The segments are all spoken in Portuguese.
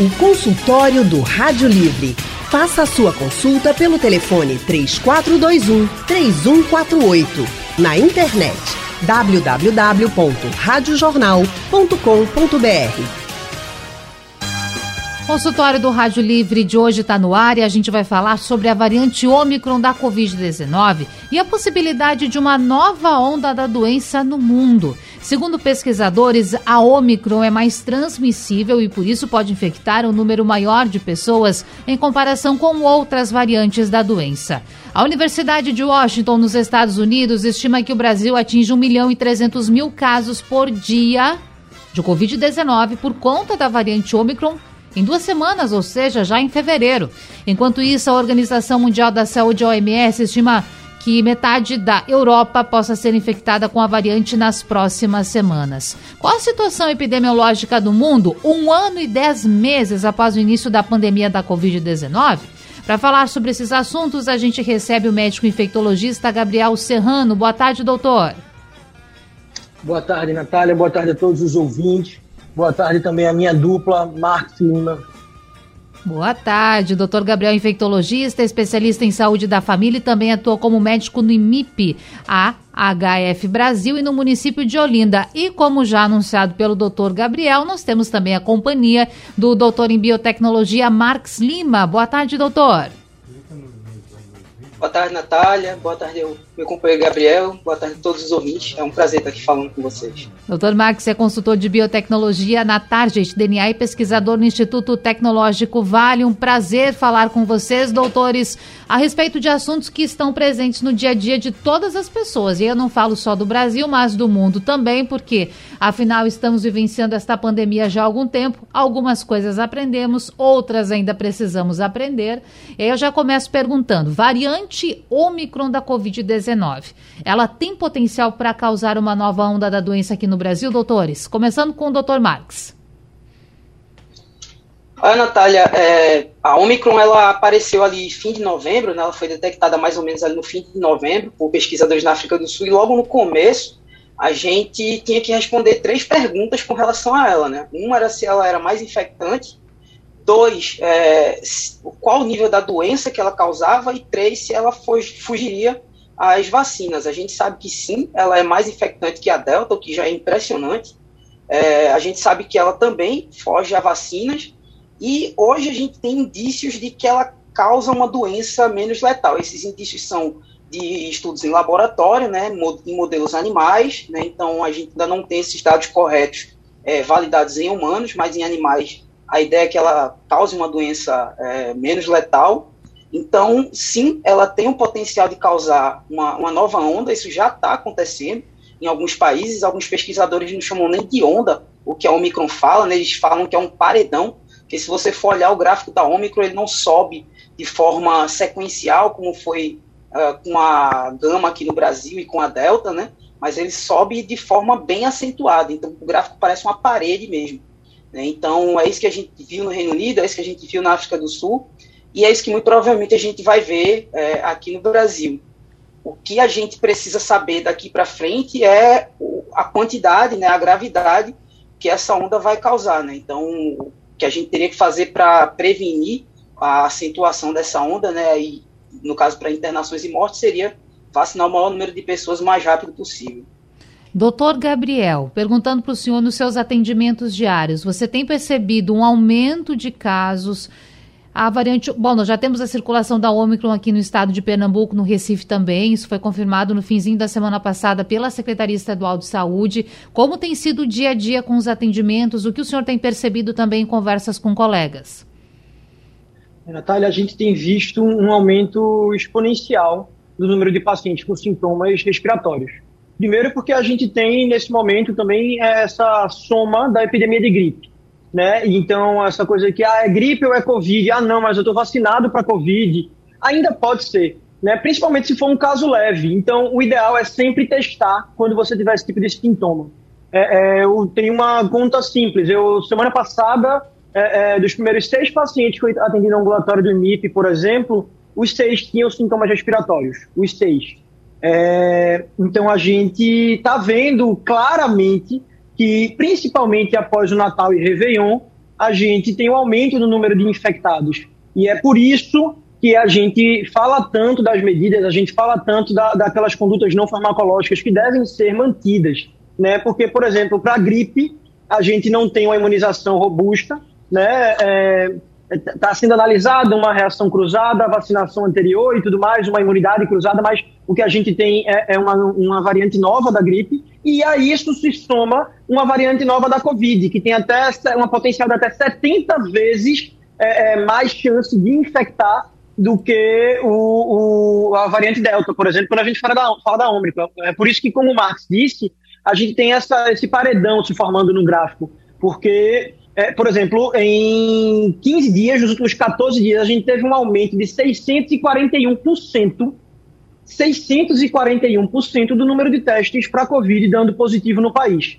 O consultório do Rádio Livre. Faça a sua consulta pelo telefone 3421 3148. Na internet www.radiojornal.com.br. Consultório do Rádio Livre de hoje está no ar e a gente vai falar sobre a variante Ômicron da Covid-19 e a possibilidade de uma nova onda da doença no mundo. Segundo pesquisadores, a Ômicron é mais transmissível e por isso pode infectar um número maior de pessoas em comparação com outras variantes da doença. A Universidade de Washington, nos Estados Unidos, estima que o Brasil atinge 1 milhão e 300 mil casos por dia de Covid-19 por conta da variante Ômicron em duas semanas, ou seja, já em fevereiro. Enquanto isso, a Organização Mundial da Saúde, OMS, estima que metade da Europa possa ser infectada com a variante nas próximas semanas. Qual a situação epidemiológica do mundo um ano e dez meses após o início da pandemia da Covid-19? Para falar sobre esses assuntos, a gente recebe o médico infectologista Gabriel Serrano. Boa tarde, doutor. Boa tarde, Natália. Boa tarde a todos os ouvintes. Boa tarde também à minha dupla, Marcos Lima. Boa tarde, doutor Gabriel, infectologista, especialista em saúde da família e também atua como médico no IMIP, a HF Brasil e no município de Olinda. E como já anunciado pelo doutor Gabriel, nós temos também a companhia do doutor em biotecnologia, Marcos Lima. Boa tarde, doutor. Boa tarde, Natália. Boa tarde, meu companheiro Gabriel. Boa tarde a todos os ouvintes. É um prazer estar aqui falando com vocês. Doutor Marcos é consultor de biotecnologia na Target DNA e pesquisador no Instituto Tecnológico Vale. Um prazer falar com vocês, doutores, a respeito de assuntos que estão presentes no dia a dia de todas as pessoas. E eu não falo só do Brasil, mas do mundo também, porque afinal estamos vivenciando esta pandemia já há algum tempo. Algumas coisas aprendemos, outras ainda precisamos aprender. Eu já começo perguntando: variante variante Ômicron da Covid-19. Ela tem potencial para causar uma nova onda da doença aqui no Brasil, doutores? Começando com o doutor Marx. Olha, Natália, é, a Omicron ela apareceu ali fim de novembro, né, ela foi detectada mais ou menos ali no fim de novembro por pesquisadores na África do Sul, e logo no começo a gente tinha que responder três perguntas com relação a ela. Né? Uma era se ela era mais infectante, Dois, é, qual o nível da doença que ela causava. E três, se ela fugiria às vacinas. A gente sabe que sim, ela é mais infectante que a Delta, o que já é impressionante. É, a gente sabe que ela também foge a vacinas. E hoje a gente tem indícios de que ela causa uma doença menos letal. Esses indícios são de estudos em laboratório, né, em modelos animais, né, então a gente ainda não tem esses dados corretos é, validados em humanos, mas em animais a ideia é que ela cause uma doença é, menos letal. Então, sim, ela tem o potencial de causar uma, uma nova onda, isso já está acontecendo em alguns países. Alguns pesquisadores não chamam nem de onda o que a Omicron fala, né? eles falam que é um paredão, que se você for olhar o gráfico da Omicron, ele não sobe de forma sequencial, como foi uh, com a Gama aqui no Brasil e com a Delta, né? mas ele sobe de forma bem acentuada. Então, o gráfico parece uma parede mesmo. Né? Então, é isso que a gente viu no Reino Unido, é isso que a gente viu na África do Sul, e é isso que muito provavelmente a gente vai ver é, aqui no Brasil. O que a gente precisa saber daqui para frente é a quantidade, né, a gravidade que essa onda vai causar. Né? Então, o que a gente teria que fazer para prevenir a acentuação dessa onda, né, e no caso para internações e mortes, seria vacinar o maior número de pessoas o mais rápido possível. Doutor Gabriel, perguntando para o senhor nos seus atendimentos diários, você tem percebido um aumento de casos? A variante. Bom, nós já temos a circulação da Omicron aqui no estado de Pernambuco, no Recife também. Isso foi confirmado no finzinho da semana passada pela Secretaria Estadual de Saúde. Como tem sido o dia a dia com os atendimentos? O que o senhor tem percebido também em conversas com colegas? Natália, a gente tem visto um aumento exponencial do número de pacientes com sintomas respiratórios. Primeiro porque a gente tem, nesse momento, também essa soma da epidemia de gripe. Né? Então, essa coisa que ah, é gripe ou é Covid, ah, não, mas eu estou vacinado para Covid, ainda pode ser, né? principalmente se for um caso leve. Então, o ideal é sempre testar quando você tiver esse tipo de sintoma. É, é, eu tenho uma conta simples. Eu, semana passada, é, é dos primeiros seis pacientes que eu atendi no ambulatório do IMIP, por exemplo, os seis tinham sintomas respiratórios. Os seis. É, então a gente está vendo claramente que, principalmente após o Natal e Réveillon, a gente tem um aumento no número de infectados. E é por isso que a gente fala tanto das medidas, a gente fala tanto da, daquelas condutas não farmacológicas que devem ser mantidas. Né? Porque, por exemplo, para a gripe, a gente não tem uma imunização robusta, né? É, está sendo analisada uma reação cruzada, vacinação anterior e tudo mais, uma imunidade cruzada, mas o que a gente tem é, é uma, uma, variante nova da gripe, e a isso se soma uma variante nova da Covid, que tem até uma potencial de até 70 vezes é, é, mais chance de infectar do que o, o, a variante Delta, por exemplo, quando a gente fala da, fala da Ômicron. É por isso que, como o Marx disse, a gente tem essa, esse paredão se formando no gráfico, porque é, por exemplo, em 15 dias, nos últimos 14 dias, a gente teve um aumento de 641%, 641% do número de testes para Covid dando positivo no país.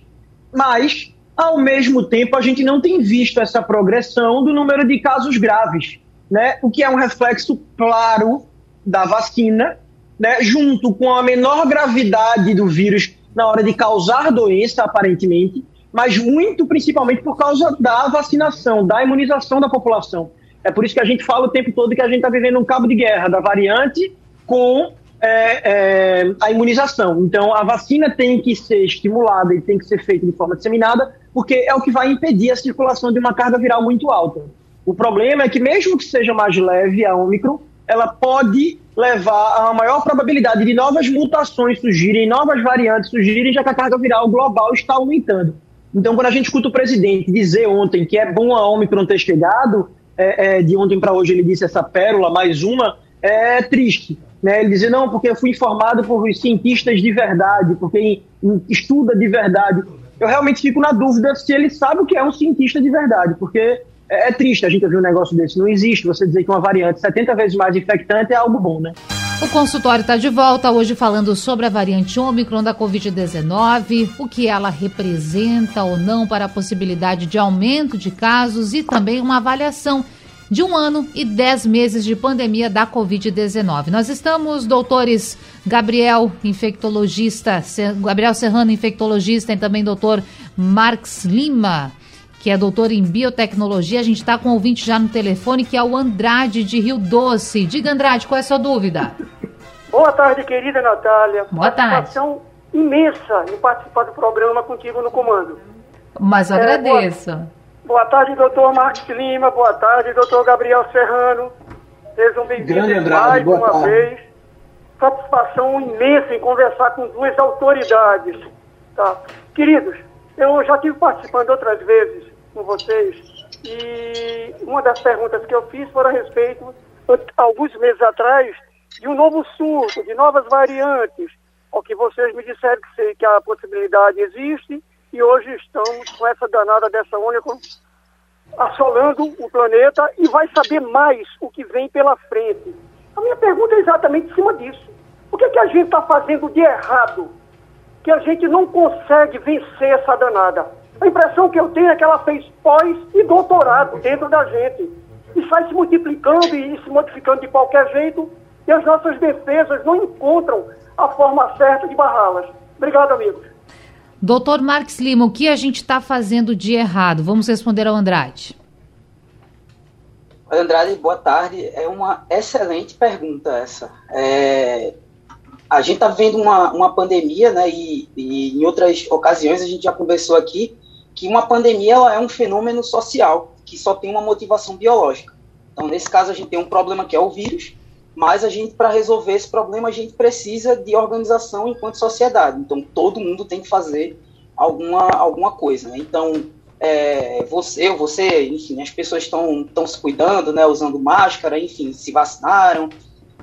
Mas, ao mesmo tempo, a gente não tem visto essa progressão do número de casos graves, né? o que é um reflexo claro da vacina, né? junto com a menor gravidade do vírus na hora de causar doença, aparentemente, mas muito principalmente por causa da vacinação, da imunização da população. É por isso que a gente fala o tempo todo que a gente está vivendo um cabo de guerra da variante com é, é, a imunização. Então, a vacina tem que ser estimulada e tem que ser feita de forma disseminada, porque é o que vai impedir a circulação de uma carga viral muito alta. O problema é que, mesmo que seja mais leve a Omicron, ela pode levar a maior probabilidade de novas mutações surgirem, novas variantes surgirem, já que a carga viral global está aumentando. Então, quando a gente escuta o presidente dizer ontem que é bom a Omicron ter chegado, é, é, de ontem para hoje ele disse essa pérola, mais uma, é triste. Né? Ele dizer, não, porque eu fui informado por cientistas de verdade, porque estuda de verdade. Eu realmente fico na dúvida se ele sabe o que é um cientista de verdade, porque é, é triste a gente ouvir um negócio desse. Não existe você dizer que uma variante 70 vezes mais infectante é algo bom, né? O consultório está de volta hoje falando sobre a variante Ômicron da Covid-19, o que ela representa ou não para a possibilidade de aumento de casos e também uma avaliação de um ano e dez meses de pandemia da Covid-19. Nós estamos, doutores Gabriel, infectologista, Gabriel Serrano, infectologista, e também doutor Marx Lima, que é doutor em biotecnologia. A gente está com um ouvinte já no telefone, que é o Andrade de Rio Doce. Diga, Andrade, qual é a sua dúvida? Boa tarde, querida Natália. Boa tarde. imensa em participar do programa contigo no comando. Mas eu é, agradeço. Boa, boa, tarde, doutor Marcos Lima. Boa tarde, doutor Gabriel Serrano. Sejam bem-vindos mais uma tarde. vez. Satisfação imensa em conversar com duas autoridades. Tá? Queridos, eu já estive participando outras vezes com vocês e uma das perguntas que eu fiz foi a respeito, alguns meses atrás, de um novo surto, de novas variantes, o que vocês me disseram que, que a possibilidade existe e hoje estamos com essa danada dessa única assolando o planeta e vai saber mais o que vem pela frente. A minha pergunta é exatamente em cima disso. O que, é que a gente está fazendo de errado que a gente não consegue vencer essa danada. A impressão que eu tenho é que ela fez pós e doutorado dentro da gente. E sai se multiplicando e se modificando de qualquer jeito, e as nossas defesas não encontram a forma certa de barrá-las. Obrigado, amigos. Doutor Marques Lima, o que a gente está fazendo de errado? Vamos responder ao Andrade. Andrade, boa tarde. É uma excelente pergunta essa. É, a gente está vendo uma, uma pandemia, né, e, e, em outras ocasiões a gente já conversou aqui, que uma pandemia ela é um fenômeno social, que só tem uma motivação biológica. Então, nesse caso, a gente tem um problema que é o vírus, mas a gente, para resolver esse problema, a gente precisa de organização enquanto sociedade. Então, todo mundo tem que fazer alguma, alguma coisa. Né? Então, é, você, você, enfim, as pessoas estão se cuidando, né, usando máscara, enfim, se vacinaram,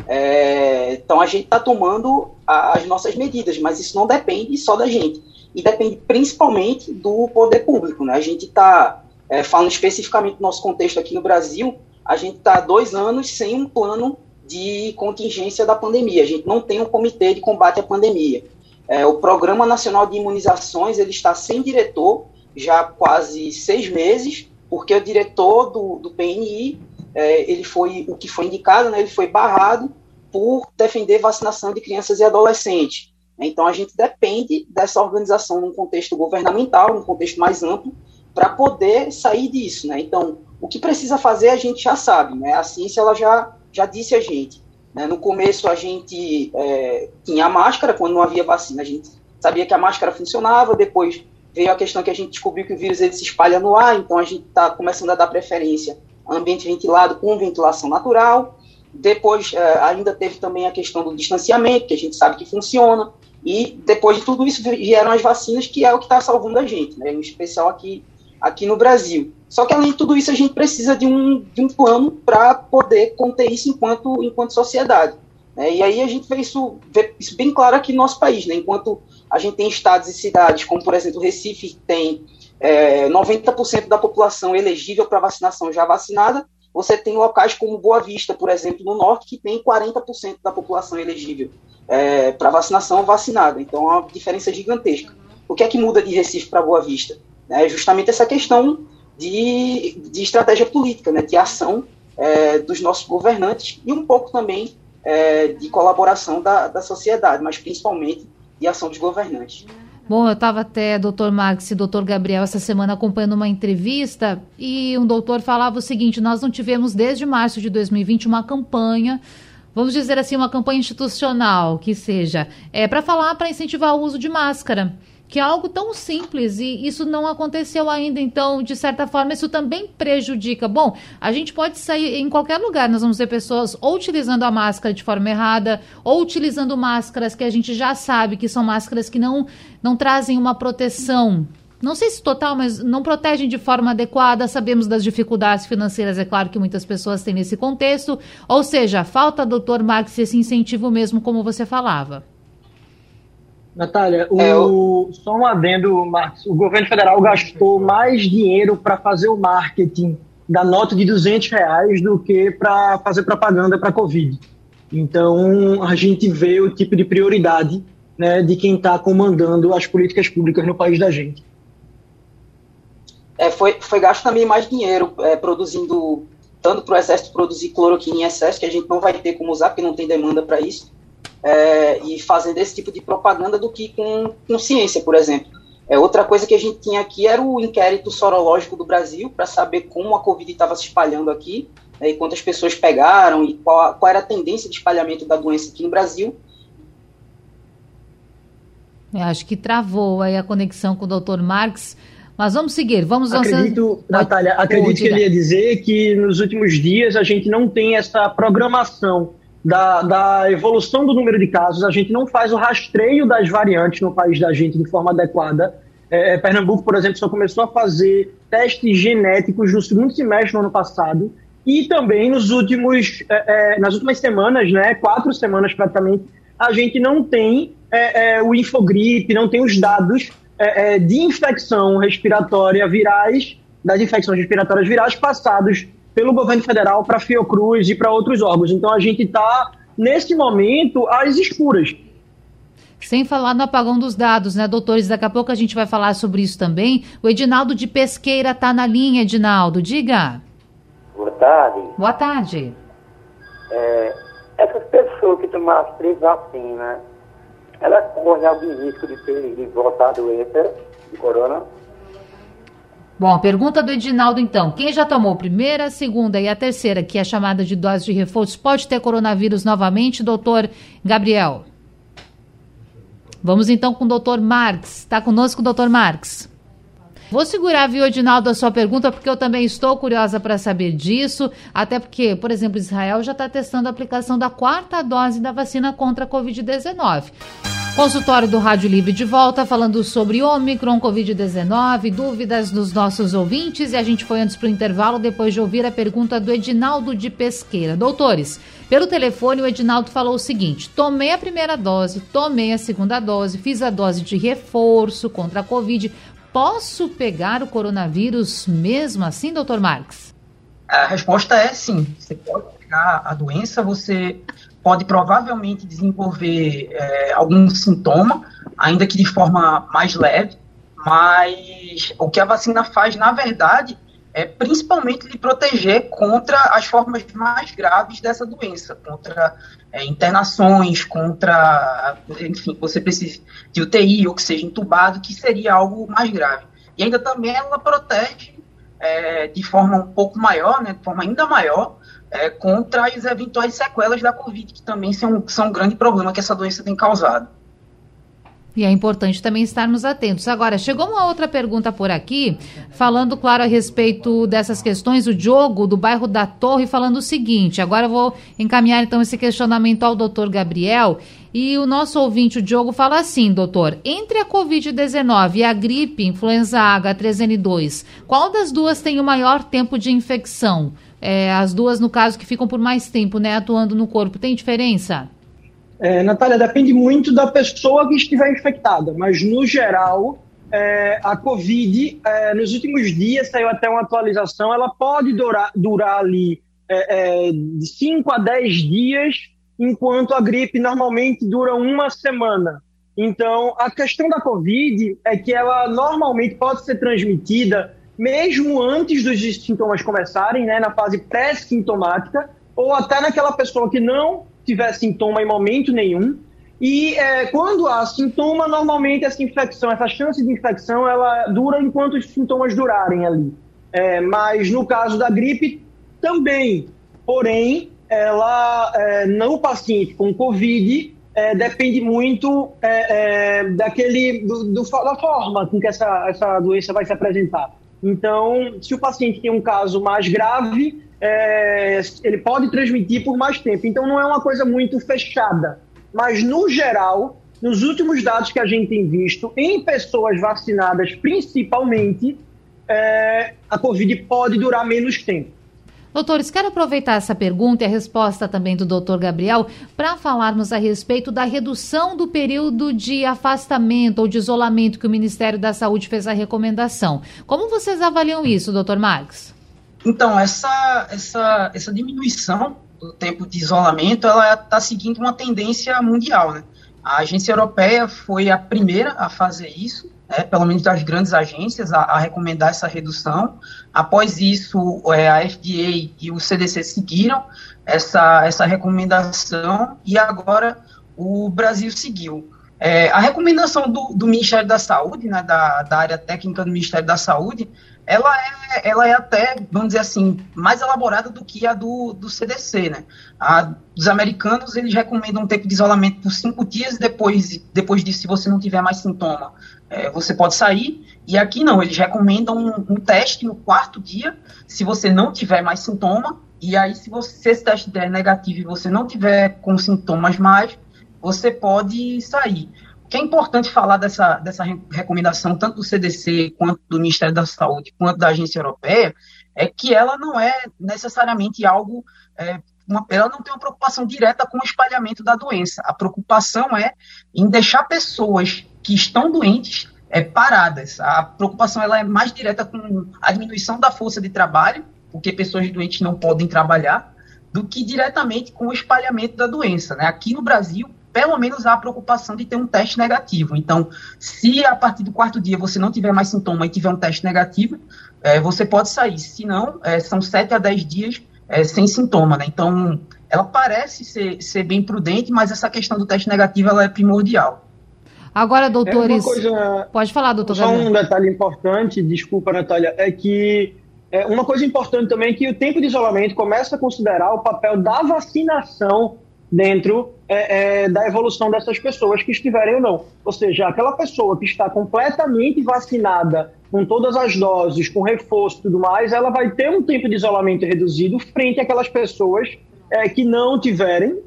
é, então a gente está tomando a, as nossas medidas, mas isso não depende só da gente. E depende principalmente do poder público. Né? A gente está, é, falando especificamente do nosso contexto aqui no Brasil, a gente está dois anos sem um plano de contingência da pandemia. A gente não tem um comitê de combate à pandemia. É, o Programa Nacional de Imunizações ele está sem diretor já há quase seis meses, porque o diretor do, do PNI é, ele foi o que foi indicado, né, ele foi barrado por defender vacinação de crianças e adolescentes. Então a gente depende dessa organização num contexto governamental, num contexto mais amplo, para poder sair disso, né? Então, o que precisa fazer a gente já sabe, né? A ciência ela já, já disse a gente. Né? No começo a gente é, tinha a máscara, quando não havia vacina, a gente sabia que a máscara funcionava, depois veio a questão que a gente descobriu que o vírus ele se espalha no ar, então a gente está começando a dar preferência a ambiente ventilado com ventilação natural. Depois é, ainda teve também a questão do distanciamento, que a gente sabe que funciona. E depois de tudo isso vieram as vacinas, que é o que está salvando a gente, né? em especial aqui aqui no Brasil. Só que, além de tudo isso, a gente precisa de um, de um plano para poder conter isso enquanto, enquanto sociedade. Né? E aí a gente vê isso, vê isso bem claro aqui no nosso país. Né? Enquanto a gente tem estados e cidades, como, por exemplo, Recife, que tem é, 90% da população elegível para vacinação já vacinada, você tem locais como Boa Vista, por exemplo, no norte, que tem 40% da população elegível é, para vacinação vacinada. Então, é uma diferença gigantesca. O que é que muda de Recife para Boa Vista? É justamente essa questão de, de estratégia política, né, de ação é, dos nossos governantes e um pouco também é, de colaboração da, da sociedade, mas principalmente de ação dos governantes. Bom, eu estava até, doutor Marx e doutor Gabriel, essa semana acompanhando uma entrevista e um doutor falava o seguinte: nós não tivemos desde março de 2020 uma campanha vamos dizer assim, uma campanha institucional que seja, é para falar para incentivar o uso de máscara que é algo tão simples e isso não aconteceu ainda. Então, de certa forma, isso também prejudica. Bom, a gente pode sair em qualquer lugar, nós vamos ver pessoas ou utilizando a máscara de forma errada, ou utilizando máscaras que a gente já sabe que são máscaras que não, não trazem uma proteção. Não sei se total, mas não protegem de forma adequada. Sabemos das dificuldades financeiras, é claro que muitas pessoas têm nesse contexto. Ou seja, falta, doutor Marx, esse incentivo mesmo, como você falava. Natália, o, é, o... só um adendo, Marcos. O governo federal gastou mais dinheiro para fazer o marketing da nota de 200 reais do que para fazer propaganda para a Covid. Então, a gente vê o tipo de prioridade né, de quem está comandando as políticas públicas no país da gente. É, foi, foi gasto também mais dinheiro é, produzindo, tanto para o Exército produzir cloroquina em excesso, que a gente não vai ter como usar, porque não tem demanda para isso, é, e fazendo esse tipo de propaganda do que com, com ciência, por exemplo. É, outra coisa que a gente tinha aqui era o inquérito sorológico do Brasil, para saber como a Covid estava se espalhando aqui, né, e quantas pessoas pegaram, e qual, qual era a tendência de espalhamento da doença aqui no Brasil. Eu acho que travou aí a conexão com o Dr. Marx. Mas vamos seguir, vamos Acredito, Natália, acredito que ele ia dizer que nos últimos dias a gente não tem essa programação da, da evolução do número de casos, a gente não faz o rastreio das variantes no país da gente de forma adequada. É, é, Pernambuco, por exemplo, só começou a fazer testes genéticos no segundo semestre do ano passado e também nos últimos, é, é, nas últimas semanas, né, quatro semanas praticamente, a gente não tem é, é, o infogripe, não tem os dados de infecção respiratória virais, das infecções respiratórias virais passados pelo governo federal para a Fiocruz e para outros órgãos. Então a gente está, nesse momento, às escuras. Sem falar no apagão dos dados, né, doutores? Daqui a pouco a gente vai falar sobre isso também. O Edinaldo de Pesqueira está na linha, Edinaldo. Diga. Boa tarde. Boa tarde. É, essas pessoas que tomaram três vacinas, elas correm algum risco de ter de voltar a doença de corona? Bom, pergunta do Edinaldo, então. Quem já tomou a primeira, a segunda e a terceira, que é chamada de dose de reforço, pode ter coronavírus novamente, doutor Gabriel? Vamos então com o doutor Marx. Está conosco o doutor Marx. Vou segurar, viu, Edinaldo, a sua pergunta, porque eu também estou curiosa para saber disso, até porque, por exemplo, Israel já está testando a aplicação da quarta dose da vacina contra a Covid-19. Consultório do Rádio Livre de volta, falando sobre Omicron, Covid-19, dúvidas dos nossos ouvintes. E a gente foi antes para o intervalo, depois de ouvir a pergunta do Edinaldo de Pesqueira. Doutores, pelo telefone o Edinaldo falou o seguinte: tomei a primeira dose, tomei a segunda dose, fiz a dose de reforço contra a Covid. Posso pegar o coronavírus mesmo assim, doutor Marques? A resposta é sim. Você pode pegar a doença, você pode provavelmente desenvolver é, algum sintoma, ainda que de forma mais leve, mas o que a vacina faz, na verdade, é principalmente lhe proteger contra as formas mais graves dessa doença, contra é, internações, contra, enfim, você precisa de UTI ou que seja entubado, que seria algo mais grave. e ainda também ela protege é, de forma um pouco maior, né, de forma ainda maior, é, contra as eventuais sequelas da Covid, que também são, são um grande problema que essa doença tem causado. E é importante também estarmos atentos. Agora, chegou uma outra pergunta por aqui, falando, claro, a respeito dessas questões. O Diogo, do bairro da Torre, falando o seguinte: agora eu vou encaminhar então esse questionamento ao doutor Gabriel. E o nosso ouvinte, o Diogo, fala assim, doutor: entre a Covid-19 e a gripe influenza H3N2, qual das duas tem o maior tempo de infecção? É, as duas, no caso, que ficam por mais tempo, né, atuando no corpo, tem diferença? É, Natália, depende muito da pessoa que estiver infectada, mas no geral, é, a Covid, é, nos últimos dias saiu até uma atualização, ela pode durar, durar ali é, é de 5 a 10 dias, enquanto a gripe normalmente dura uma semana. Então, a questão da Covid é que ela normalmente pode ser transmitida mesmo antes dos sintomas começarem, né, na fase pré-sintomática, ou até naquela pessoa que não tiver sintoma em momento nenhum. E é, quando há sintoma, normalmente essa infecção, essa chance de infecção, ela dura enquanto os sintomas durarem ali. É, mas no caso da gripe, também. Porém, ela, é, no paciente com Covid, é, depende muito é, é, daquele, do, do, da forma com que essa, essa doença vai se apresentar. Então, se o paciente tem um caso mais grave, é, ele pode transmitir por mais tempo. Então não é uma coisa muito fechada. Mas, no geral, nos últimos dados que a gente tem visto, em pessoas vacinadas principalmente, é, a Covid pode durar menos tempo. Doutores, quero aproveitar essa pergunta e a resposta também do doutor Gabriel para falarmos a respeito da redução do período de afastamento ou de isolamento que o Ministério da Saúde fez a recomendação. Como vocês avaliam isso, doutor Marques? Então, essa, essa, essa diminuição do tempo de isolamento, ela está seguindo uma tendência mundial, né? A agência europeia foi a primeira a fazer isso, né, pelo menos das grandes agências, a, a recomendar essa redução. Após isso, é, a FDA e o CDC seguiram essa, essa recomendação e agora o Brasil seguiu. É, a recomendação do, do, Ministério da Saúde, né, da, da área técnica do Ministério da Saúde, ela é, ela é até, vamos dizer assim, mais elaborada do que a do, do CDC, né? A, os americanos, eles recomendam um tempo de isolamento por cinco dias, depois, depois disso, se você não tiver mais sintoma, é, você pode sair, e aqui não, eles recomendam um, um, teste no quarto dia, se você não tiver mais sintoma, e aí se, você, se esse teste der negativo e você não tiver com sintomas mais, você pode sair. Que é importante falar dessa, dessa recomendação, tanto do CDC, quanto do Ministério da Saúde, quanto da Agência Europeia, é que ela não é necessariamente algo. É, uma, ela não tem uma preocupação direta com o espalhamento da doença. A preocupação é em deixar pessoas que estão doentes é, paradas. A preocupação ela é mais direta com a diminuição da força de trabalho, porque pessoas doentes não podem trabalhar, do que diretamente com o espalhamento da doença. Né? Aqui no Brasil, pelo menos há a preocupação de ter um teste negativo. Então, se a partir do quarto dia você não tiver mais sintoma e tiver um teste negativo, é, você pode sair. Se não, é, são 7 a 10 dias é, sem sintoma. Né? Então, ela parece ser, ser bem prudente, mas essa questão do teste negativo ela é primordial. Agora, doutores. É coisa, pode falar, doutor. Só um detalhe importante, desculpa, Natália, é que é, uma coisa importante também é que o tempo de isolamento começa a considerar o papel da vacinação dentro é, é, da evolução dessas pessoas que estiverem ou não. Ou seja, aquela pessoa que está completamente vacinada com todas as doses, com reforço e tudo mais, ela vai ter um tempo de isolamento reduzido frente àquelas pessoas é, que não tiverem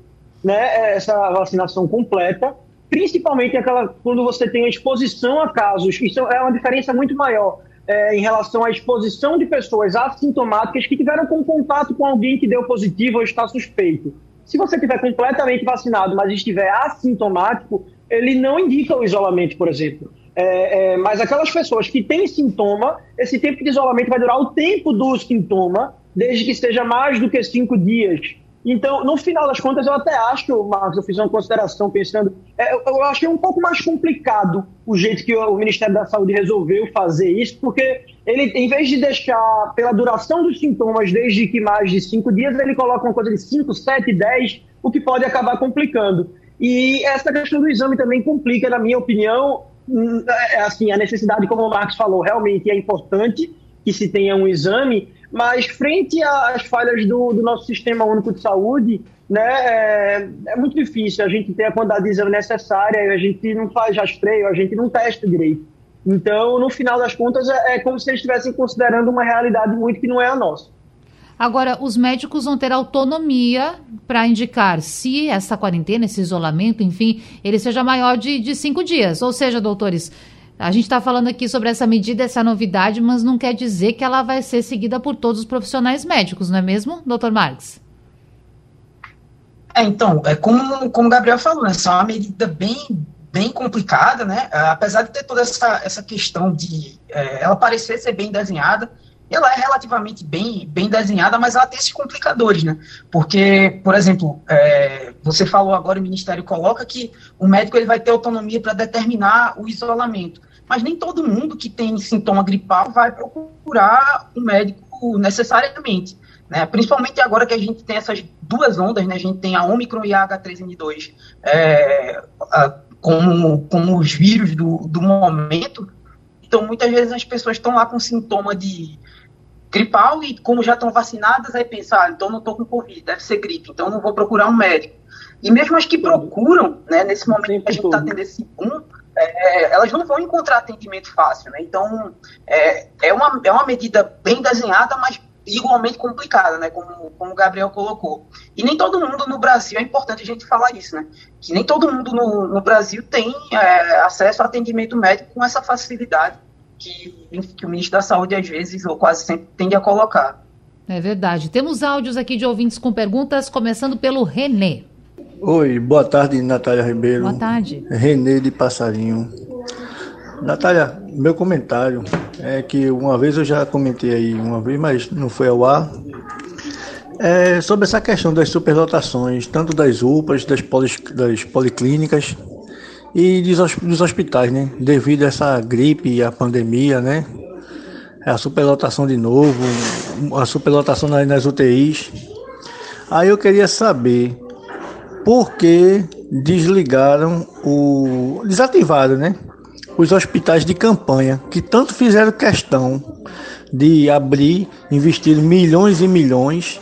né, essa vacinação completa, principalmente aquela quando você tem a exposição a casos. Isso é uma diferença muito maior é, em relação à exposição de pessoas assintomáticas que tiveram com contato com alguém que deu positivo ou está suspeito. Se você estiver completamente vacinado, mas estiver assintomático, ele não indica o isolamento, por exemplo. É, é, mas aquelas pessoas que têm sintoma, esse tempo de isolamento vai durar o tempo do sintoma, desde que seja mais do que cinco dias. Então, no final das contas, eu até acho, Marcos, eu fiz uma consideração pensando, é, eu, eu achei um pouco mais complicado o jeito que o, o Ministério da Saúde resolveu fazer isso, porque ele, em vez de deixar pela duração dos sintomas, desde que mais de cinco dias, ele coloca uma coisa de cinco, sete, dez, o que pode acabar complicando. E essa questão do exame também complica, na minha opinião, hum, é, assim, a necessidade, como o Marcos falou, realmente é importante que se tenha um exame, mas frente às falhas do, do nosso sistema único de saúde, né, é, é, muito difícil a gente ter a quantidade de exame necessária, a gente não faz rastreio, a gente não testa direito. Então, no final das contas, é, é como se eles estivessem considerando uma realidade muito que não é a nossa. Agora, os médicos vão ter autonomia para indicar se essa quarentena, esse isolamento, enfim, ele seja maior de, de cinco dias. Ou seja, doutores, a gente está falando aqui sobre essa medida, essa novidade, mas não quer dizer que ela vai ser seguida por todos os profissionais médicos, não é mesmo, doutor Marques? É, então, é como, como o Gabriel falou, né, é uma medida bem, bem complicada, né? Apesar de ter toda essa, essa questão de é, ela parecer ser bem desenhada, ela é relativamente bem, bem desenhada, mas ela tem esses complicadores, né? Porque, por exemplo, é, você falou agora, o Ministério coloca que o médico ele vai ter autonomia para determinar o isolamento, mas nem todo mundo que tem sintoma gripal vai procurar um médico necessariamente. Né? Principalmente agora que a gente tem essas duas ondas, né? a gente tem a Omicron e a H3N2 é, a, como, como os vírus do, do momento, então, muitas vezes as pessoas estão lá com sintoma de gripal e como já estão vacinadas, aí pensar, ah, então não estou com Covid, deve ser gripe, então não vou procurar um médico. E mesmo as que procuram, né, nesse momento que a gente está tendo esse boom, é, elas não vão encontrar atendimento fácil, né? Então, é, é, uma, é uma medida bem desenhada, mas igualmente complicada, né? Como, como o Gabriel colocou. E nem todo mundo no Brasil, é importante a gente falar isso, né? Que nem todo mundo no, no Brasil tem é, acesso a atendimento médico com essa facilidade que, que o ministro da Saúde, às vezes, ou quase sempre, tende a colocar. É verdade. Temos áudios aqui de ouvintes com perguntas, começando pelo Renê. Oi, boa tarde, Natália Ribeiro. Boa tarde. Renê de Passarinho. Natália, meu comentário é que uma vez eu já comentei aí uma vez, mas não foi ao ar. É sobre essa questão das superlotações, tanto das UPAs, das, das policlínicas, e dos hospitais, né? Devido a essa gripe e a pandemia, né? A superlotação de novo, a superlotação nas UTIs. Aí eu queria saber por que desligaram o. desativaram, né? Os hospitais de campanha, que tanto fizeram questão de abrir, investir milhões e milhões,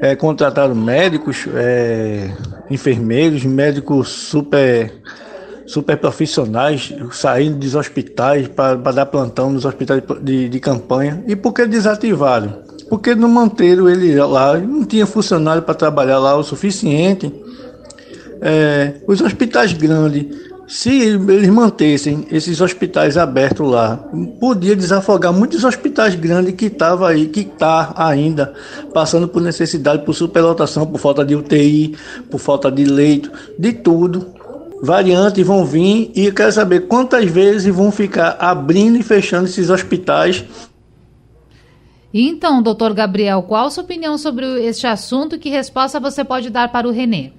é, contrataram médicos, é, enfermeiros, médicos super super profissionais saindo dos hospitais para dar plantão nos hospitais de, de campanha. E por que desativaram? Porque não manteram ele lá, não tinha funcionário para trabalhar lá o suficiente. É, os hospitais grandes, se eles mantessem esses hospitais abertos lá, podia desafogar muitos hospitais grandes que estavam aí, que está ainda passando por necessidade, por superlotação, por falta de UTI, por falta de leito, de tudo variantes vão vir e eu quero saber quantas vezes vão ficar abrindo e fechando esses hospitais. Então, doutor Gabriel, qual a sua opinião sobre este assunto? Que resposta você pode dar para o Renê?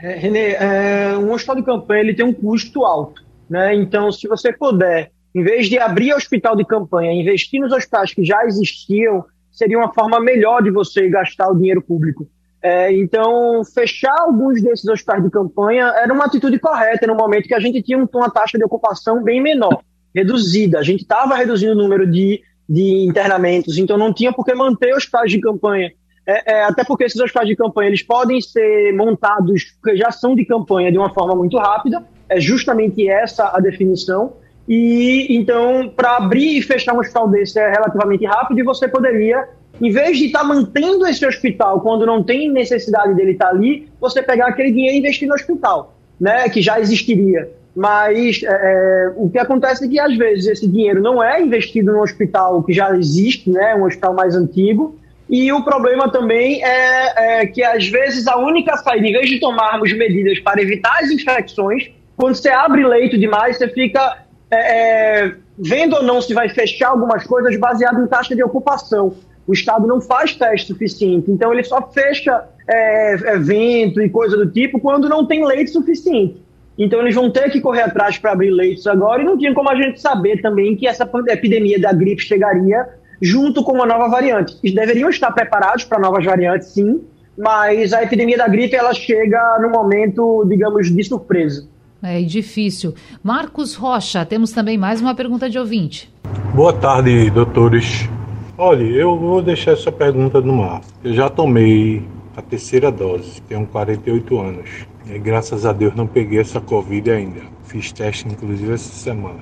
É, Renê, é, um hospital de campanha ele tem um custo alto. Né? Então, se você puder, em vez de abrir hospital de campanha, investir nos hospitais que já existiam, seria uma forma melhor de você gastar o dinheiro público. É, então, fechar alguns desses hospitais de campanha era uma atitude correta no momento que a gente tinha uma taxa de ocupação bem menor, reduzida. A gente estava reduzindo o número de, de internamentos, então não tinha por que manter hospitais de campanha. É, é, até porque esses hospitais de campanha eles podem ser montados, porque já são de campanha de uma forma muito rápida, é justamente essa a definição. E então, para abrir e fechar um hospital desse é relativamente rápido e você poderia em vez de estar tá mantendo esse hospital quando não tem necessidade dele estar tá ali, você pegar aquele dinheiro e investir no hospital, né, que já existiria. Mas é, é, o que acontece é que às vezes esse dinheiro não é investido no hospital que já existe, né, um hospital mais antigo. E o problema também é, é que às vezes a única saída, em vez de tomarmos medidas para evitar as infecções, quando você abre leito demais, você fica é, é vendo ou não se vai fechar algumas coisas baseado em taxa de ocupação o Estado não faz teste suficiente, então ele só fecha é, evento e coisa do tipo quando não tem leite suficiente. Então eles vão ter que correr atrás para abrir leitos agora e não tinha como a gente saber também que essa epidemia da gripe chegaria junto com uma nova variante. Eles deveriam estar preparados para novas variantes, sim, mas a epidemia da gripe ela chega no momento, digamos, de surpresa. É difícil. Marcos Rocha, temos também mais uma pergunta de ouvinte. Boa tarde, doutores. Olha, eu vou deixar essa pergunta no ar. Eu já tomei a terceira dose, tenho 48 anos. E graças a Deus não peguei essa Covid ainda. Fiz teste inclusive essa semana.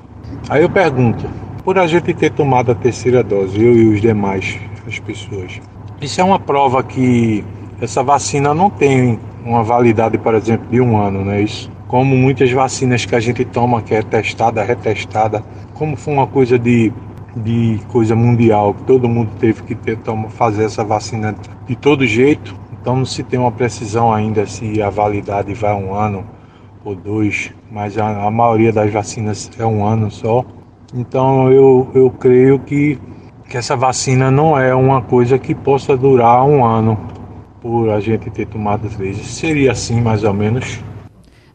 Aí eu pergunto, por a gente ter tomado a terceira dose, eu e os demais, as pessoas, isso é uma prova que essa vacina não tem uma validade, por exemplo, de um ano, não é isso? Como muitas vacinas que a gente toma, que é testada, retestada, como foi uma coisa de, de coisa mundial, que todo mundo teve que ter, toma, fazer essa vacina de todo jeito, então não se tem uma precisão ainda se a validade vai um ano ou dois, mas a, a maioria das vacinas é um ano só. Então eu, eu creio que, que essa vacina não é uma coisa que possa durar um ano por a gente ter tomado vezes. Seria assim mais ou menos.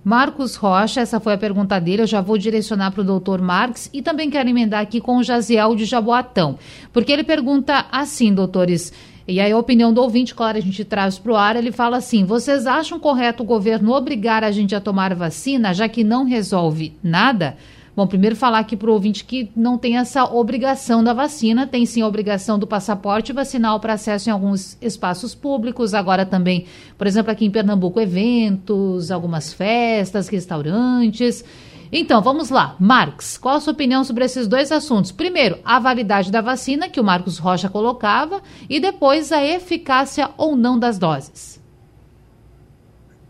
Marcos Rocha, essa foi a pergunta dele. Eu já vou direcionar para o doutor Marques e também quero emendar aqui com o Jaziel de Jaboatão, porque ele pergunta assim, doutores. E aí a opinião do ouvinte, claro, a gente traz para o ar, ele fala assim: vocês acham correto o governo obrigar a gente a tomar vacina, já que não resolve nada? Bom, primeiro falar aqui para o ouvinte que não tem essa obrigação da vacina, tem sim a obrigação do passaporte vacinal para acesso em alguns espaços públicos, agora também, por exemplo, aqui em Pernambuco, eventos, algumas festas, restaurantes. Então, vamos lá. Marx, qual a sua opinião sobre esses dois assuntos? Primeiro, a validade da vacina, que o Marcos Rocha colocava, e depois a eficácia ou não das doses.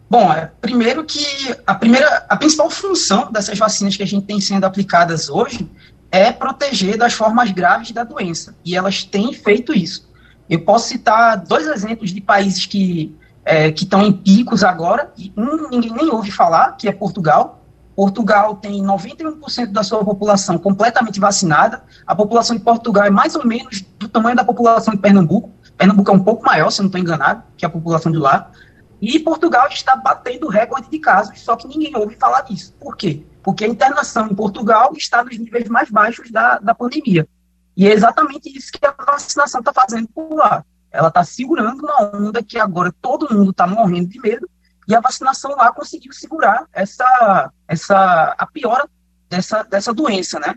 Bom, é, primeiro que a primeira, a principal função dessas vacinas que a gente tem sendo aplicadas hoje é proteger das formas graves da doença, e elas têm feito isso. Eu posso citar dois exemplos de países que é, que estão em picos agora, e um ninguém nem ouve falar, que é Portugal. Portugal tem 91% da sua população completamente vacinada. A população de Portugal é mais ou menos do tamanho da população de Pernambuco. Pernambuco é um pouco maior, se não estou enganado, que a população de lá. E Portugal está batendo recorde de casos, só que ninguém ouve falar disso. Por quê? Porque a internação em Portugal está nos níveis mais baixos da, da pandemia. E é exatamente isso que a vacinação está fazendo por lá. Ela está segurando uma onda que agora todo mundo está morrendo de medo, e a vacinação lá conseguiu segurar essa, essa a piora dessa, dessa doença, né?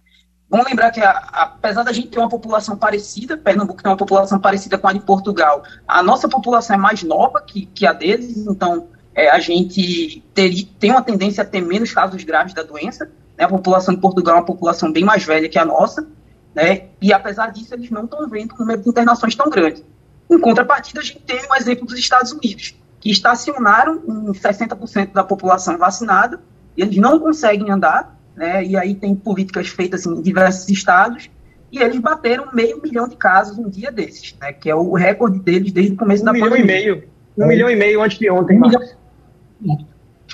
Vamos lembrar que, a, apesar da gente ter uma população parecida, Pernambuco tem uma população parecida com a de Portugal, a nossa população é mais nova que, que a deles, então é, a gente ter, tem uma tendência a ter menos casos graves da doença. Né? A população de Portugal é uma população bem mais velha que a nossa, né? e apesar disso, eles não estão vendo número de internações tão grande. Em contrapartida, a gente tem um exemplo dos Estados Unidos, que estacionaram em 60% da população vacinada, eles não conseguem andar, né, e aí tem políticas feitas em diversos estados, e eles bateram meio milhão de casos um dia desses, né, que é o recorde deles desde o começo um da milhão pandemia. E meio, um é. milhão e meio antes de ontem, um milhão,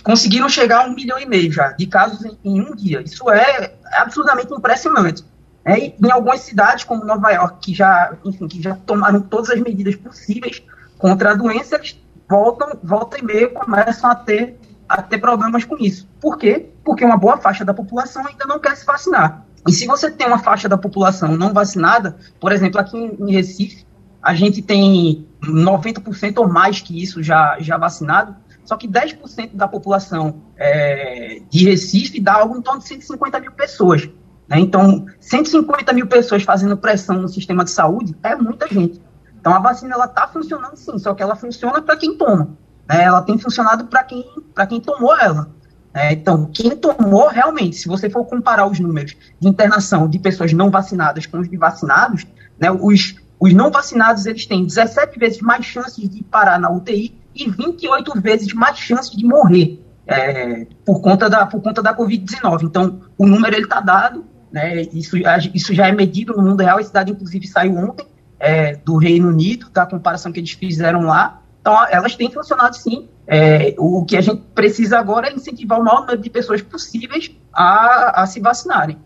Conseguiram chegar a um milhão e meio já de casos em, em um dia. Isso é absolutamente impressionante. É, e em algumas cidades, como Nova York, que já, enfim, que já tomaram todas as medidas possíveis contra a doença, eles voltam, volta e meio começam a ter a ter problemas com isso. Por quê? Porque uma boa faixa da população ainda não quer se vacinar. E se você tem uma faixa da população não vacinada, por exemplo, aqui em Recife, a gente tem 90% ou mais que isso já, já vacinado, só que 10% da população é, de Recife dá algo em torno de 150 mil pessoas. Né? Então, 150 mil pessoas fazendo pressão no sistema de saúde é muita gente. Então, a vacina ela está funcionando sim, só que ela funciona para quem toma. Né? Ela tem funcionado para quem, quem tomou ela. É, então, quem tomou realmente, se você for comparar os números de internação de pessoas não vacinadas com os de vacinados, né, os, os não vacinados eles têm 17 vezes mais chances de parar na UTI e 28 vezes mais chances de morrer é, por conta da, por conta da Covid-19. Então, o número ele está dado, né, isso, isso já é medido no mundo real, esse dado inclusive saiu ontem é, do Reino Unido, da comparação que eles fizeram lá, então, elas têm funcionado sim. É, o que a gente precisa agora é incentivar o maior número de pessoas possíveis a, a se vacinarem.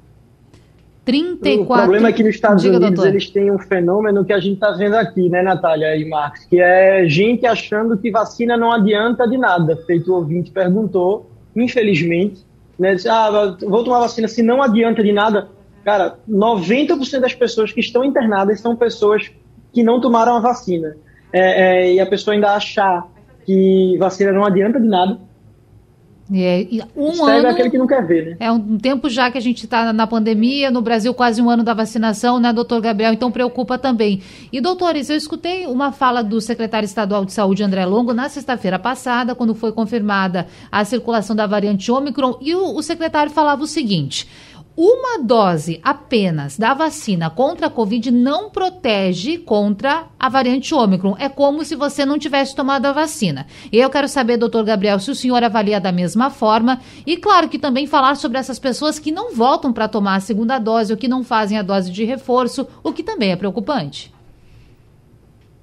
34... O problema é que nos Estados Diga, Unidos doutor. eles têm um fenômeno que a gente está vendo aqui, né, Natália e Marcos, que é gente achando que vacina não adianta de nada. Feito o ouvinte perguntou, infelizmente, né, disse, ah, vou tomar vacina se não adianta de nada. Cara, 90% das pessoas que estão internadas são pessoas que não tomaram a vacina é, é, e a pessoa ainda achar que vacina não adianta de nada, É, um Esteve ano. É aquele que não quer ver, né? É um tempo já que a gente está na pandemia, no Brasil quase um ano da vacinação, né, doutor Gabriel? Então preocupa também. E, doutores, eu escutei uma fala do secretário estadual de saúde, André Longo, na sexta-feira passada, quando foi confirmada a circulação da variante Ômicron, e o, o secretário falava o seguinte uma dose apenas da vacina contra a Covid não protege contra a variante Ômicron. É como se você não tivesse tomado a vacina. Eu quero saber, doutor Gabriel, se o senhor avalia da mesma forma. E claro que também falar sobre essas pessoas que não voltam para tomar a segunda dose ou que não fazem a dose de reforço, o que também é preocupante.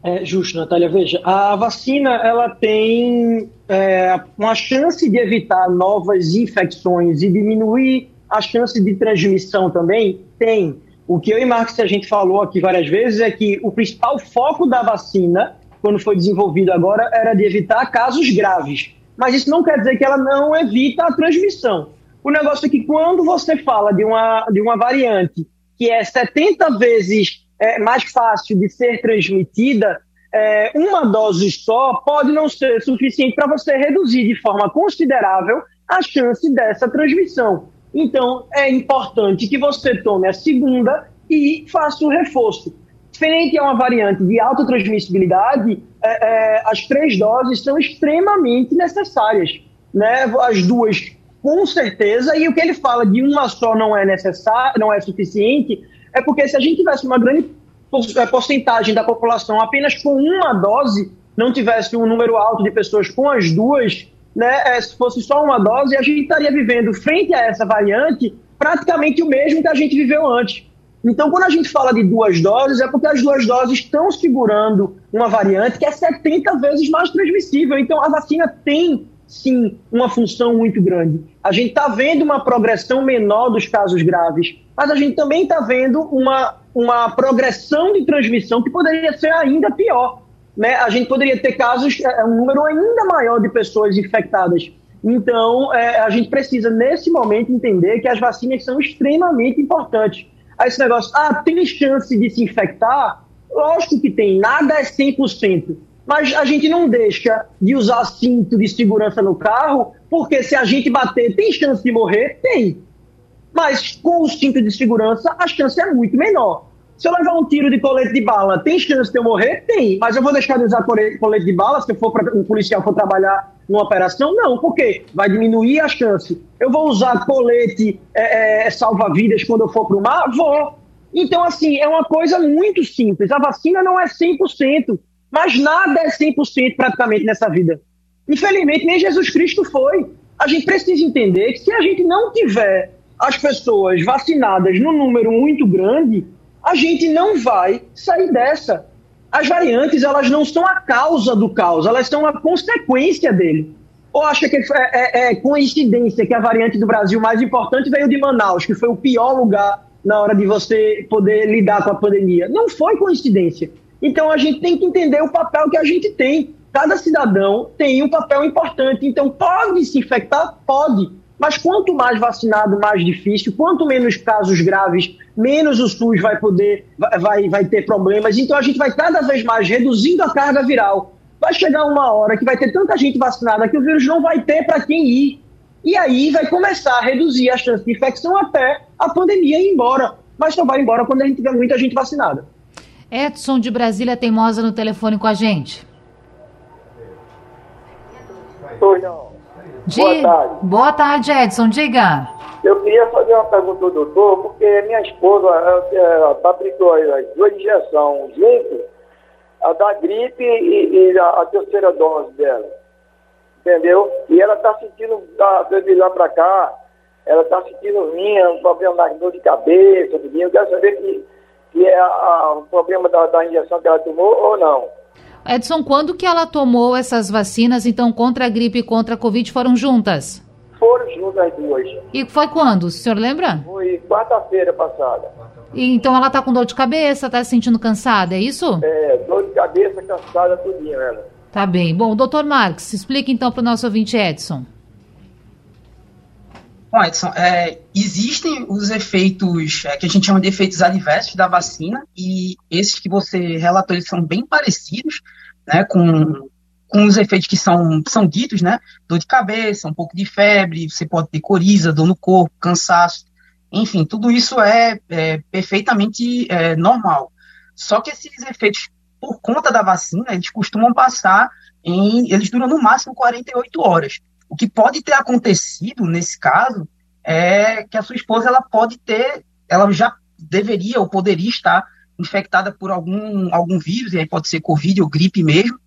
É justo, Natália. Veja, a vacina ela tem é, uma chance de evitar novas infecções e diminuir a chance de transmissão também tem. O que eu e Marcos a gente falou aqui várias vezes é que o principal foco da vacina, quando foi desenvolvido agora, era de evitar casos graves. Mas isso não quer dizer que ela não evita a transmissão. O negócio é que quando você fala de uma, de uma variante que é 70 vezes é, mais fácil de ser transmitida, é, uma dose só pode não ser suficiente para você reduzir de forma considerável a chance dessa transmissão. Então, é importante que você tome a segunda e faça o reforço. Diferente é uma variante de alta transmissibilidade, é, é, as três doses são extremamente necessárias. Né? As duas, com certeza, e o que ele fala de uma só não é necessário, não é suficiente, é porque se a gente tivesse uma grande é, porcentagem da população apenas com uma dose, não tivesse um número alto de pessoas com as duas, né, é, se fosse só uma dose, a gente estaria vivendo, frente a essa variante, praticamente o mesmo que a gente viveu antes. Então, quando a gente fala de duas doses, é porque as duas doses estão segurando uma variante que é 70 vezes mais transmissível. Então, a vacina tem, sim, uma função muito grande. A gente está vendo uma progressão menor dos casos graves, mas a gente também está vendo uma, uma progressão de transmissão que poderia ser ainda pior né, a gente poderia ter casos, é, é, um número ainda maior de pessoas infectadas. Então, é, a gente precisa, nesse momento, entender que as vacinas são extremamente importantes. Aí esse negócio, ah, tem chance de se infectar? Lógico que tem, nada é 100%. Mas a gente não deixa de usar cinto de segurança no carro, porque se a gente bater, tem chance de morrer? Tem. Mas com o cinto de segurança, a chance é muito menor. Se eu levar um tiro de colete de bala, tem chance de eu morrer? Tem. Mas eu vou deixar de usar colete de bala se eu for pra, um policial for trabalhar numa operação? Não. Por quê? Vai diminuir a chance. Eu vou usar colete é, é, salva-vidas quando eu for para o mar? Vou. Então, assim, é uma coisa muito simples. A vacina não é 100%, mas nada é 100% praticamente nessa vida. Infelizmente, nem Jesus Cristo foi. A gente precisa entender que se a gente não tiver as pessoas vacinadas num número muito grande, a gente não vai sair dessa. As variantes, elas não são a causa do caos, elas são a consequência dele. Ou acha que é, é, é, coincidência que a variante do Brasil mais importante veio de Manaus, que foi o pior lugar na hora de você poder lidar com a pandemia? Não foi coincidência. Então a gente tem que entender o papel que a gente tem. Cada cidadão tem um papel importante. Então pode se infectar? Pode. Mas quanto mais vacinado, mais difícil. Quanto menos casos graves menos o SUS vai poder, vai, vai ter problemas. Então a gente vai cada vez mais reduzindo a carga viral. Vai chegar uma hora que vai ter tanta gente vacinada que o vírus não vai ter para quem ir. E aí vai começar a reduzir a chance de infecção até a pandemia ir embora. Mas só vai embora quando a gente tiver muita gente vacinada. Edson de Brasília Teimosa no telefone com a gente. Oi, não. Boa tarde. Boa tarde, Edson. Diga. Eu queria fazer uma pergunta ao doutor, porque minha esposa aplicou as duas injeções junto, a da gripe e, e a, a, terceira dose dela. Entendeu? E ela está sentindo, da, de lá para cá, ela está sentindo minha, um problema na dor de cabeça, tudo Eu quero saber que, que é a, o problema da, da injeção que ela tomou ou não. Edson, quando que ela tomou essas vacinas, então, contra a gripe e contra a Covid foram juntas? foram juntas as duas. E foi quando? O senhor lembra? Foi quarta-feira passada. E, então ela tá com dor de cabeça, tá se sentindo cansada, é isso? É, dor de cabeça, cansada, tudinho, ela. Tá bem. Bom, doutor Marques, explique então para o nosso ouvinte Edson. Bom, Edson, é, existem os efeitos é, que a gente chama de efeitos adversos da vacina, e esses que você relatou, eles são bem parecidos né, com com os efeitos que são, são ditos, né? Dor de cabeça, um pouco de febre, você pode ter coriza, dor no corpo, cansaço, enfim, tudo isso é, é perfeitamente é, normal. Só que esses efeitos, por conta da vacina, eles costumam passar em. Eles duram no máximo 48 horas. O que pode ter acontecido nesse caso é que a sua esposa ela pode ter, ela já deveria ou poderia estar infectada por algum, algum vírus, e aí pode ser Covid ou gripe mesmo,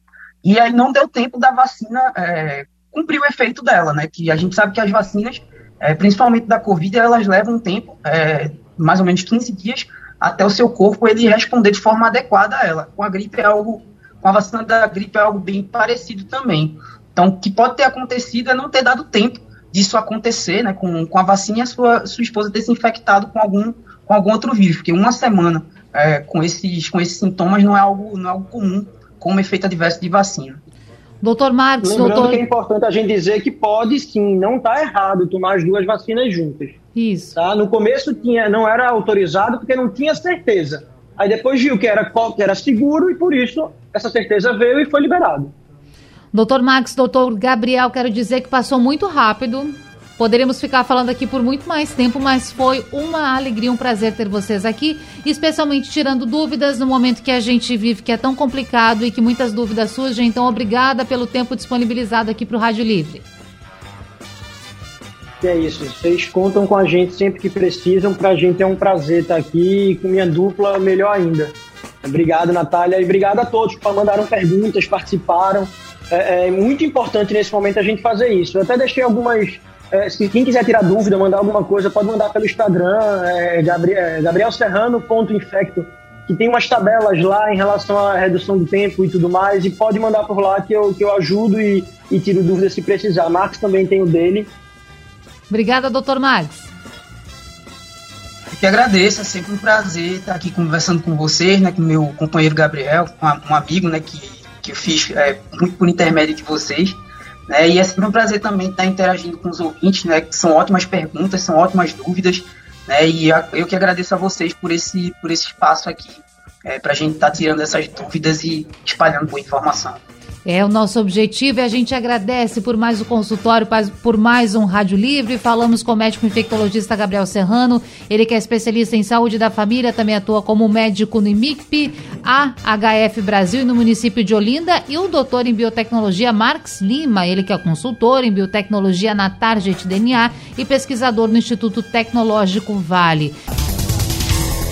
e aí não deu tempo da vacina é, cumprir o efeito dela, né? Que a gente sabe que as vacinas é, principalmente da Covid, elas levam um tempo, é, mais ou menos 15 dias, até o seu corpo ele responder de forma adequada a ela. Com a gripe é algo, com a vacina da gripe é algo bem parecido também. Então, o que pode ter acontecido é não ter dado tempo disso acontecer, né, com, com a vacina e a sua, sua esposa ter se infectado com algum, com algum outro vírus, porque uma semana é, com, esses, com esses sintomas não é algo, não é algo comum como efeito adverso de vacina. Doutor Marcos, Lembrando doutor... que é importante a gente dizer que pode sim, não está errado tomar as duas vacinas juntas. Isso. Tá? No começo tinha, não era autorizado porque não tinha certeza. Aí depois viu que era, que era seguro e por isso essa certeza veio e foi liberado. Doutor Marcos, doutor Gabriel, quero dizer que passou muito rápido. Poderíamos ficar falando aqui por muito mais tempo, mas foi uma alegria, um prazer ter vocês aqui, especialmente tirando dúvidas no momento que a gente vive, que é tão complicado e que muitas dúvidas surgem. Então, obrigada pelo tempo disponibilizado aqui para o Rádio Livre. É isso, vocês contam com a gente sempre que precisam. Para a gente é um prazer estar aqui e com minha dupla, melhor ainda. Obrigado, Natália, e obrigado a todos que mandaram perguntas, participaram. É, é muito importante nesse momento a gente fazer isso. Eu até deixei algumas é, se quem quiser tirar dúvida, mandar alguma coisa, pode mandar pelo Instagram, é, Gabriel, é, Gabriel Serrano.infecto, que tem umas tabelas lá em relação à redução do tempo e tudo mais, e pode mandar por lá que eu, que eu ajudo e, e tiro dúvidas se precisar. Marcos também tem o dele. Obrigada, doutor Marcos. Eu que agradeço, é sempre um prazer estar aqui conversando com vocês, né, com meu companheiro Gabriel, um amigo né, que, que eu fiz é, muito por intermédio de vocês. Né? E é sempre um prazer também estar interagindo com os ouvintes, né? Que são ótimas perguntas, são ótimas dúvidas, né? E eu que agradeço a vocês por esse, por esse espaço aqui, é, para a gente estar tá tirando essas dúvidas e espalhando boa informação. É o nosso objetivo e a gente agradece por mais um consultório, por mais um Rádio Livre. Falamos com o médico infectologista Gabriel Serrano, ele que é especialista em saúde da família, também atua como médico no IMICP, AHF Brasil e no município de Olinda, e o doutor em biotecnologia Marx Lima, ele que é consultor em biotecnologia na Target DNA e pesquisador no Instituto Tecnológico Vale.